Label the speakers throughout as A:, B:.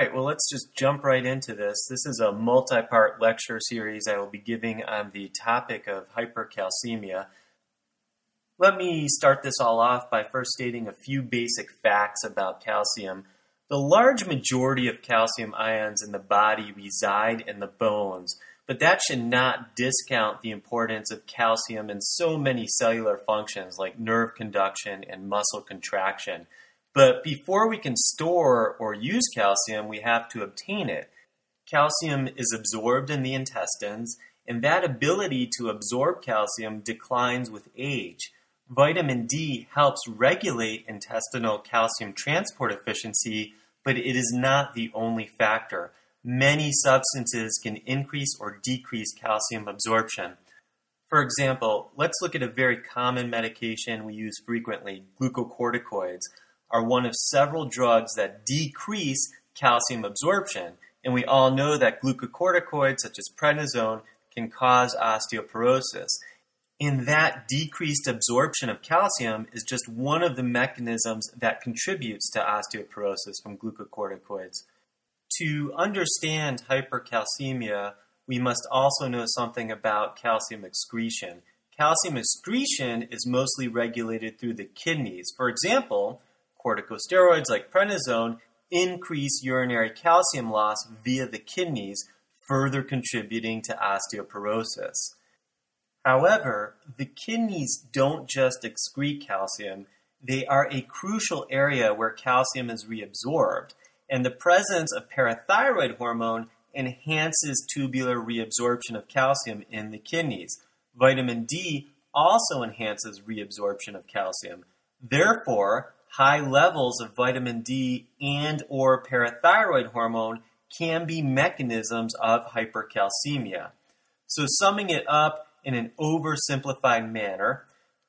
A: right, well, let's just jump right into this. This is a multi part lecture series I will be giving on the topic of hypercalcemia. Let me start this all off by first stating a few basic facts about calcium. The large majority of calcium ions in the body reside in the bones, but that should not discount the importance of calcium in so many cellular functions like nerve conduction and muscle contraction. But before we can store or use calcium, we have to obtain it. Calcium is absorbed in the intestines, and that ability to absorb calcium declines with age. Vitamin D helps regulate intestinal calcium transport efficiency, but it is not the only factor. Many substances can increase or decrease calcium absorption. For example, let's look at a very common medication we use frequently glucocorticoids are one of several drugs that decrease calcium absorption. And we all know that glucocorticoids, such as prednisone, can cause osteoporosis. And that decreased absorption of calcium is just one of the mechanisms that contributes to osteoporosis from glucocorticoids. To understand hypercalcemia, we must also know something about calcium excretion. Calcium excretion is mostly regulated through the kidneys. For example, corticosteroids like prednisone increase urinary calcium loss via the kidneys, further contributing to osteoporosis. However, the kidneys don't just excrete calcium, they are a crucial area where calcium is reabsorbed, and the presence of parathyroid hormone enhances tubular reabsorption of calcium in the kidneys. Vitamin D also enhances reabsorption of calcium. Therefore, high levels of vitamin D and or parathyroid hormone can be mechanisms of hypercalcemia. So summing it up, in an oversimplified manner,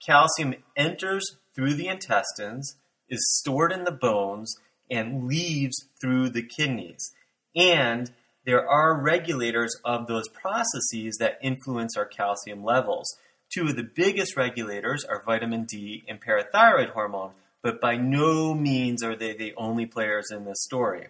A: calcium enters through the intestines, is stored in the bones, and leaves through the kidneys. And there are regulators of those processes that influence our calcium levels. Two of the biggest regulators are vitamin D and parathyroid hormone, but by no means are they the only players in this story.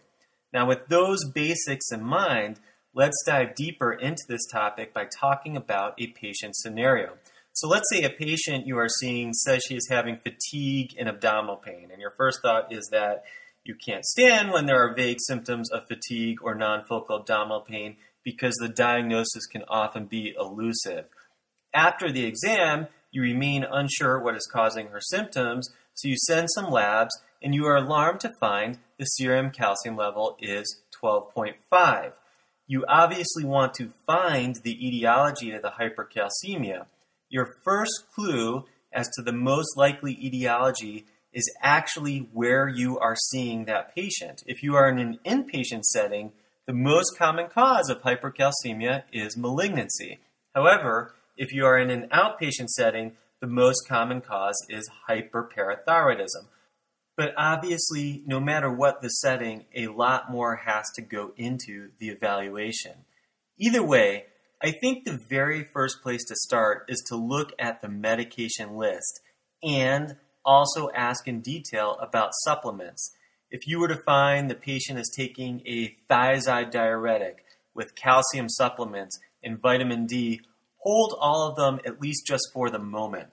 A: Now, with those basics in mind, let's dive deeper into this topic by talking about a patient scenario. So let's say a patient you are seeing says she is having fatigue and abdominal pain, and your first thought is that you can't stand when there are vague symptoms of fatigue or non-focal abdominal pain because the diagnosis can often be elusive. After the exam, you remain unsure what is causing her symptoms, so you send some labs and you are alarmed to find the serum calcium level is 12.5 you obviously want to find the etiology of the hypercalcemia. Your first clue as to the most likely etiology is actually where you are seeing that patient. If you are in an inpatient setting, the most common cause of hypercalcemia is malignancy. However, if you are in an outpatient setting, the most common cause is hyperparathyroidism. But obviously, no matter what the setting, a lot more has to go into the evaluation. Either way, I think the very first place to start is to look at the medication list and also ask in detail about supplements. If you were to find the patient is taking a thiazide diuretic with calcium supplements and vitamin D, hold all of them at least just for the moment.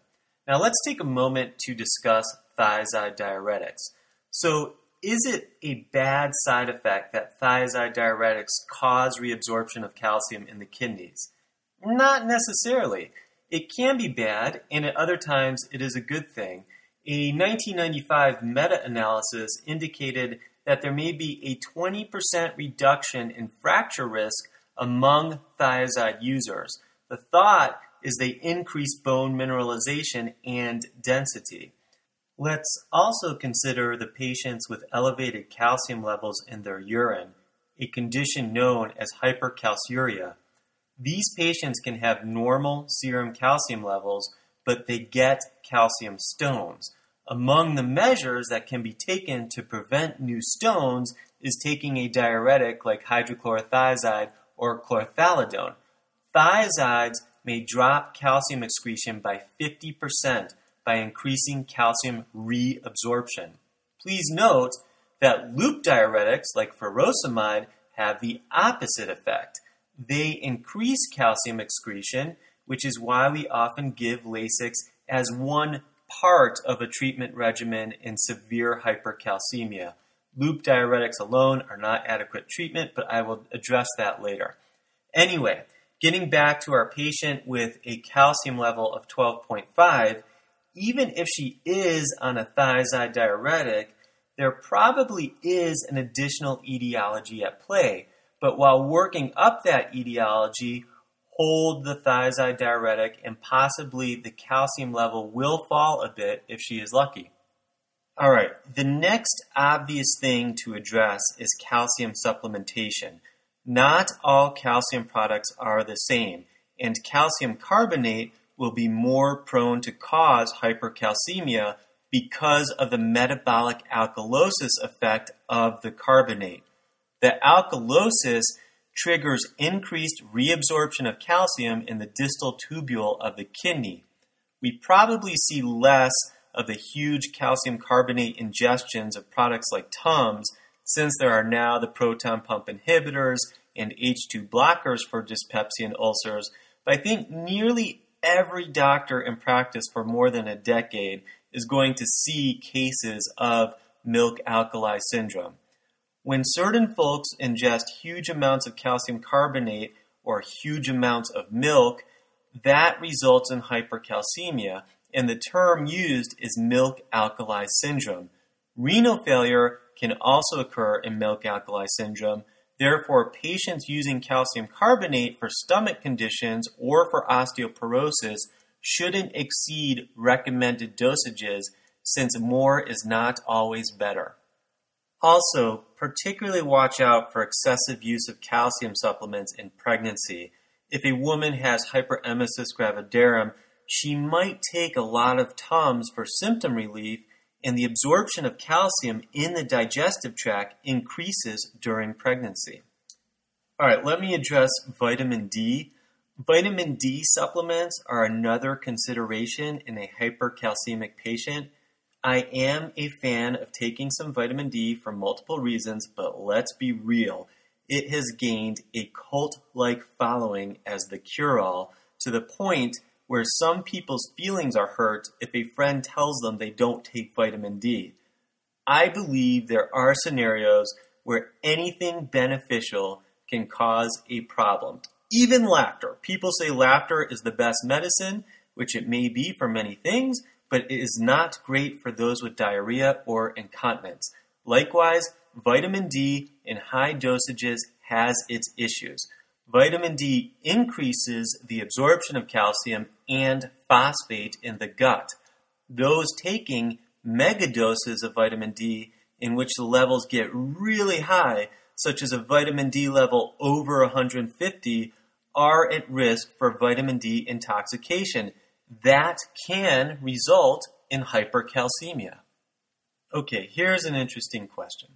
A: Now let's take a moment to discuss thiazide diuretics. So, is it a bad side effect that thiazide diuretics cause reabsorption of calcium in the kidneys? Not necessarily. It can be bad, and at other times it is a good thing. A 1995 meta analysis indicated that there may be a 20% reduction in fracture risk among thiazide users. The thought is they increase bone mineralization and density. Let's also consider the patients with elevated calcium levels in their urine, a condition known as hypercalciuria. These patients can have normal serum calcium levels, but they get calcium stones. Among the measures that can be taken to prevent new stones is taking a diuretic like hydrochlorothiazide or chlorthalidone. Thiazides may drop calcium excretion by 50% by increasing calcium reabsorption. Please note, that loop diuretics like furosemide have the opposite effect. They increase calcium excretion, which is why we often give Lasix as one part of a treatment regimen in severe hypercalcemia. Loop diuretics alone are not adequate treatment, but I will address that later. Anyway, getting back to our patient with a calcium level of 12.5, even if she is on a thiazide diuretic, there probably is an additional etiology at play. But while working up that etiology, hold the thiazide diuretic and possibly the calcium level will fall a bit if she is lucky. All right, the next obvious thing to address is calcium supplementation. Not all calcium products are the same, and calcium carbonate will be more prone to cause hypercalcemia because of the metabolic alkalosis effect of the carbonate. The alkalosis triggers increased reabsorption of calcium in the distal tubule of the kidney. We probably see less of the huge calcium carbonate ingestions of products like Tums since there are now the proton pump inhibitors and H2 blockers for dyspepsia and ulcers. But I think nearly every doctor in practice for more than a decade is going to see cases of milk alkali syndrome. When certain folks ingest huge amounts of calcium carbonate or huge amounts of milk, that results in hypercalcemia, and the term used is milk alkali syndrome. Renal failure can also occur in milk alkali syndrome. Therefore, patients using calcium carbonate for stomach conditions or for osteoporosis shouldn't exceed recommended dosages since more is not always better. Also, particularly watch out for excessive use of calcium supplements in pregnancy. If a woman has hyperemesis gravidarum, she might take a lot of Tums for symptom relief, and the absorption of calcium in the digestive tract increases during pregnancy. All right, let me address vitamin D. Vitamin D supplements are another consideration in a hypercalcemic patient. I am a fan of taking some vitamin D for multiple reasons, but let's be real. It has gained a cult like following as the cure all to the point where some people's feelings are hurt if a friend tells them they don't take vitamin D. I believe there are scenarios where anything beneficial can cause a problem. Even laughter. People say laughter is the best medicine, which it may be for many things, but it is not great for those with diarrhea or incontinence. Likewise, vitamin D in high dosages has its issues. Vitamin D increases the absorption of calcium and phosphate in the gut. Those taking megadoses of vitamin D, in which the levels get really high, such as a vitamin D level over 150, are at risk for vitamin D intoxication. That can result in hypercalcemia. Okay, here's an interesting question.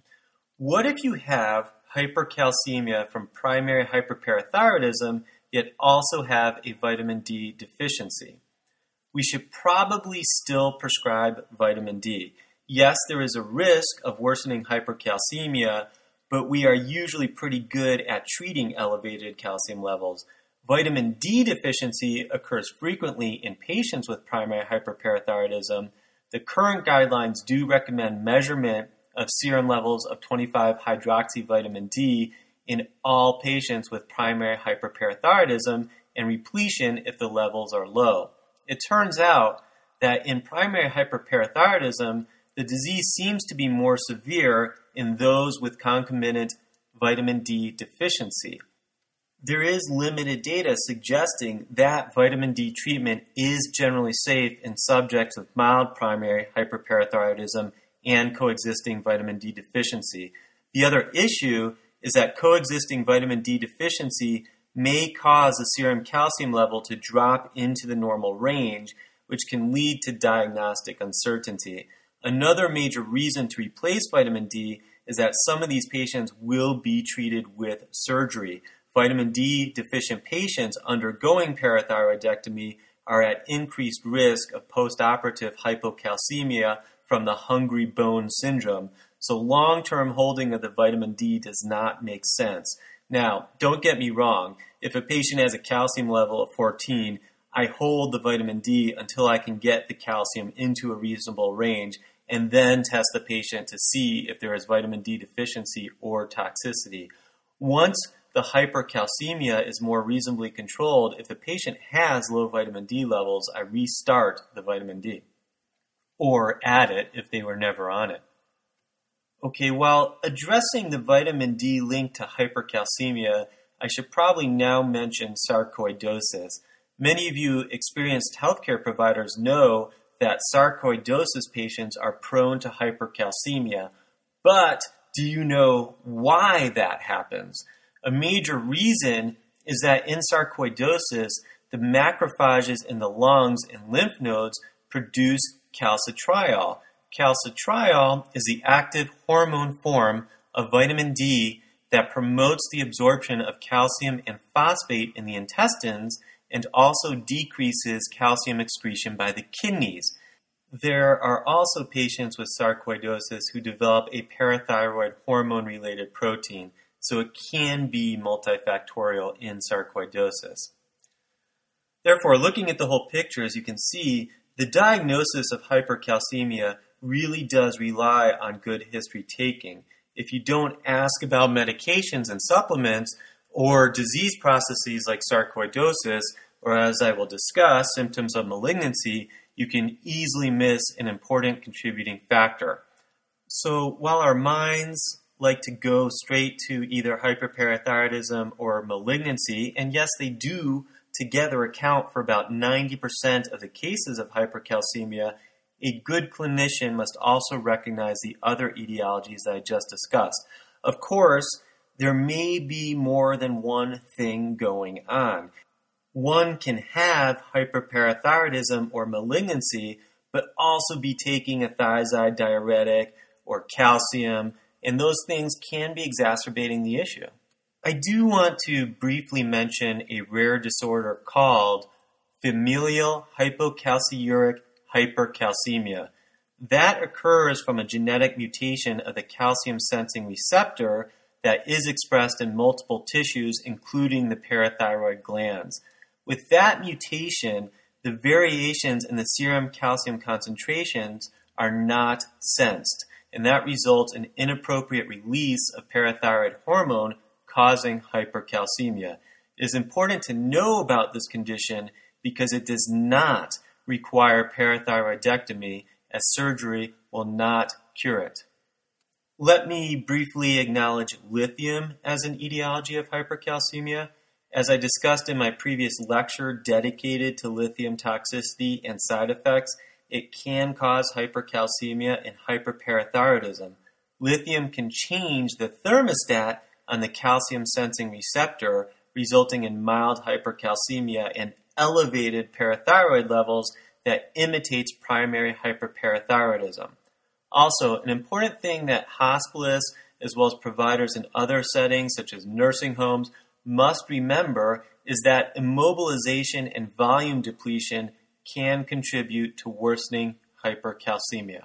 A: What if you have hypercalcemia from primary hyperparathyroidism, yet also have a vitamin D deficiency? We should probably still prescribe vitamin D. Yes, there is a risk of worsening hypercalcemia but we are usually pretty good at treating elevated calcium levels. Vitamin D deficiency occurs frequently in patients with primary hyperparathyroidism. The current guidelines do recommend measurement of serum levels of 25 hydroxy vitamin D in all patients with primary hyperparathyroidism and repletion if the levels are low. It turns out that in primary hyperparathyroidism, the disease seems to be more severe in those with concomitant vitamin D deficiency. There is limited data suggesting that vitamin D treatment is generally safe in subjects with mild primary hyperparathyroidism and coexisting vitamin D deficiency. The other issue is that coexisting vitamin D deficiency may cause the serum calcium level to drop into the normal range, which can lead to diagnostic uncertainty. Another major reason to replace vitamin D is that some of these patients will be treated with surgery. Vitamin D deficient patients undergoing parathyroidectomy are at increased risk of postoperative hypocalcemia from the hungry bone syndrome. So long term holding of the vitamin D does not make sense. Now, don't get me wrong. If a patient has a calcium level of 14, I hold the vitamin D until I can get the calcium into a reasonable range and then test the patient to see if there is vitamin D deficiency or toxicity. Once the hypercalcemia is more reasonably controlled, if the patient has low vitamin D levels, I restart the vitamin D or add it if they were never on it. Okay, while addressing the vitamin D link to hypercalcemia, I should probably now mention sarcoidosis. Many of you experienced healthcare providers know that sarcoidosis patients are prone to hypercalcemia, but do you know why that happens? A major reason is that in sarcoidosis, the macrophages in the lungs and lymph nodes produce calcitriol. Calcitriol is the active hormone form of vitamin D that promotes the absorption of calcium and phosphate in the intestines and also decreases calcium excretion by the kidneys. There are also patients with sarcoidosis who develop a parathyroid hormone related protein, so it can be multifactorial in sarcoidosis. Therefore, looking at the whole picture, as you can see, the diagnosis of hypercalcemia really does rely on good history taking. If you don't ask about medications and supplements or disease processes like sarcoidosis, or as I will discuss, symptoms of malignancy, you can easily miss an important contributing factor. So while our minds like to go straight to either hyperparathyroidism or malignancy, and yes, they do together account for about 90% of the cases of hypercalcemia, a good clinician must also recognize the other etiologies that I just discussed. Of course, there may be more than one thing going on. One can have hyperparathyroidism or malignancy, but also be taking a thiazide diuretic or calcium, and those things can be exacerbating the issue. I do want to briefly mention a rare disorder called familial hypocalciuric hypercalcemia. That occurs from a genetic mutation of the calcium sensing receptor that is expressed in multiple tissues, including the parathyroid glands. With that mutation, the variations in the serum calcium concentrations are not sensed, and that results in inappropriate release of parathyroid hormone causing hypercalcemia. It is important to know about this condition because it does not require parathyroidectomy, as surgery will not cure it. Let me briefly acknowledge lithium as an etiology of hypercalcemia. As I discussed in my previous lecture dedicated to lithium toxicity and side effects, it can cause hypercalcemia and hyperparathyroidism. Lithium can change the thermostat on the calcium sensing receptor, resulting in mild hypercalcemia and elevated parathyroid levels that imitates primary hyperparathyroidism. Also, an important thing that hospitalists, as well as providers in other settings such as nursing homes, must remember is that immobilization and volume depletion can contribute to worsening hypercalcemia.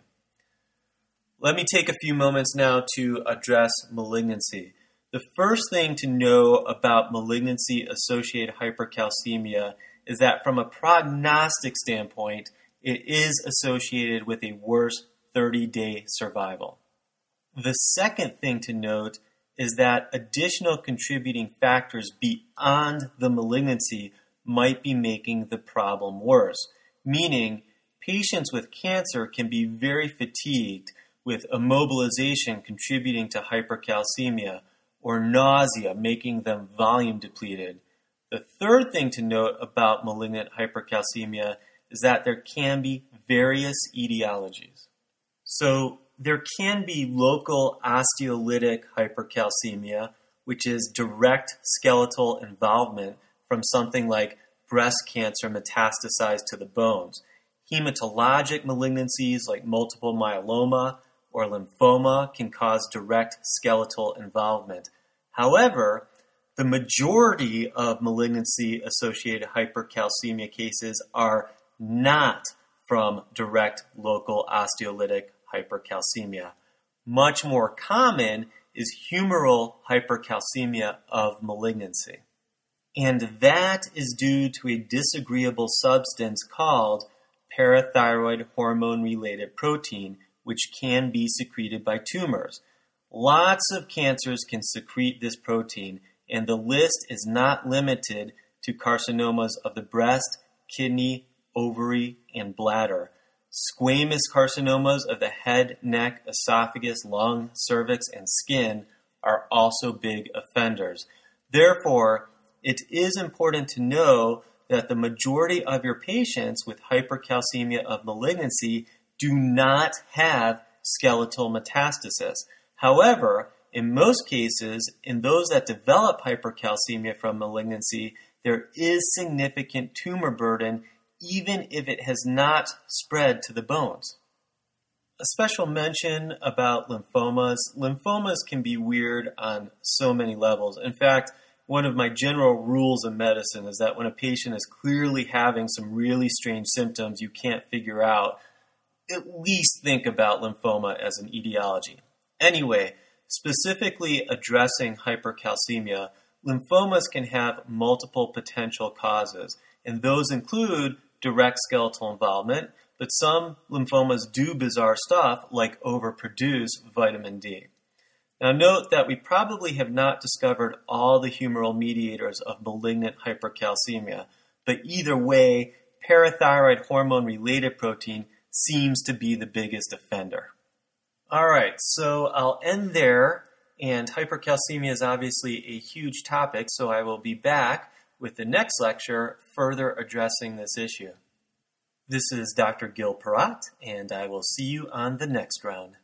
A: Let me take a few moments now to address malignancy. The first thing to know about malignancy associated hypercalcemia is that from a prognostic standpoint, it is associated with a worse 30 day survival. The second thing to note is that additional contributing factors beyond the malignancy might be making the problem worse, meaning patients with cancer can be very fatigued with immobilization contributing to hypercalcemia or nausea, making them volume depleted. The third thing to note about malignant hypercalcemia is that there can be various etiologies. So there can be local osteolytic hypercalcemia, which is direct skeletal involvement from something like breast cancer metastasized to the bones. Hematologic malignancies like multiple myeloma or lymphoma can cause direct skeletal involvement. However, the majority of malignancy associated hypercalcemia cases are not from direct local osteolytic hypercalcemia. much more common is humoral hypercalcemia of malignancy. And that is due to a disagreeable substance called parathyroid hormone related protein, which can be secreted by tumors. Lots of cancers can secrete this protein, and the list is not limited to carcinomas of the breast, kidney, ovary, and bladder. Squamous carcinomas of the head, neck, esophagus, lung, cervix, and skin are also big offenders. Therefore, it is important to know that the majority of your patients with hypercalcemia of malignancy do not have skeletal metastasis. However, in most cases, in those that develop hypercalcemia from malignancy, there is significant tumor burden even if it has not spread to the bones. A special mention about lymphomas. Lymphomas can be weird on so many levels. In fact, one of my general rules of medicine is that when a patient is clearly having some really strange symptoms you can't figure out, at least think about lymphoma as an etiology. Anyway, specifically addressing hypercalcemia, lymphomas can have multiple potential causes, and those include direct skeletal involvement, but some lymphomas do bizarre stuff like overproduce vitamin D. Now, note that we probably have not discovered all the humoral mediators of malignant hypercalcemia, but either way, parathyroid hormone related protein seems to be the biggest offender. All right, so I'll end there, and hypercalcemia is obviously a huge topic, so I will be back with the next lecture further addressing this issue. This is Dr. Gil Perat, and I will see you on the next round.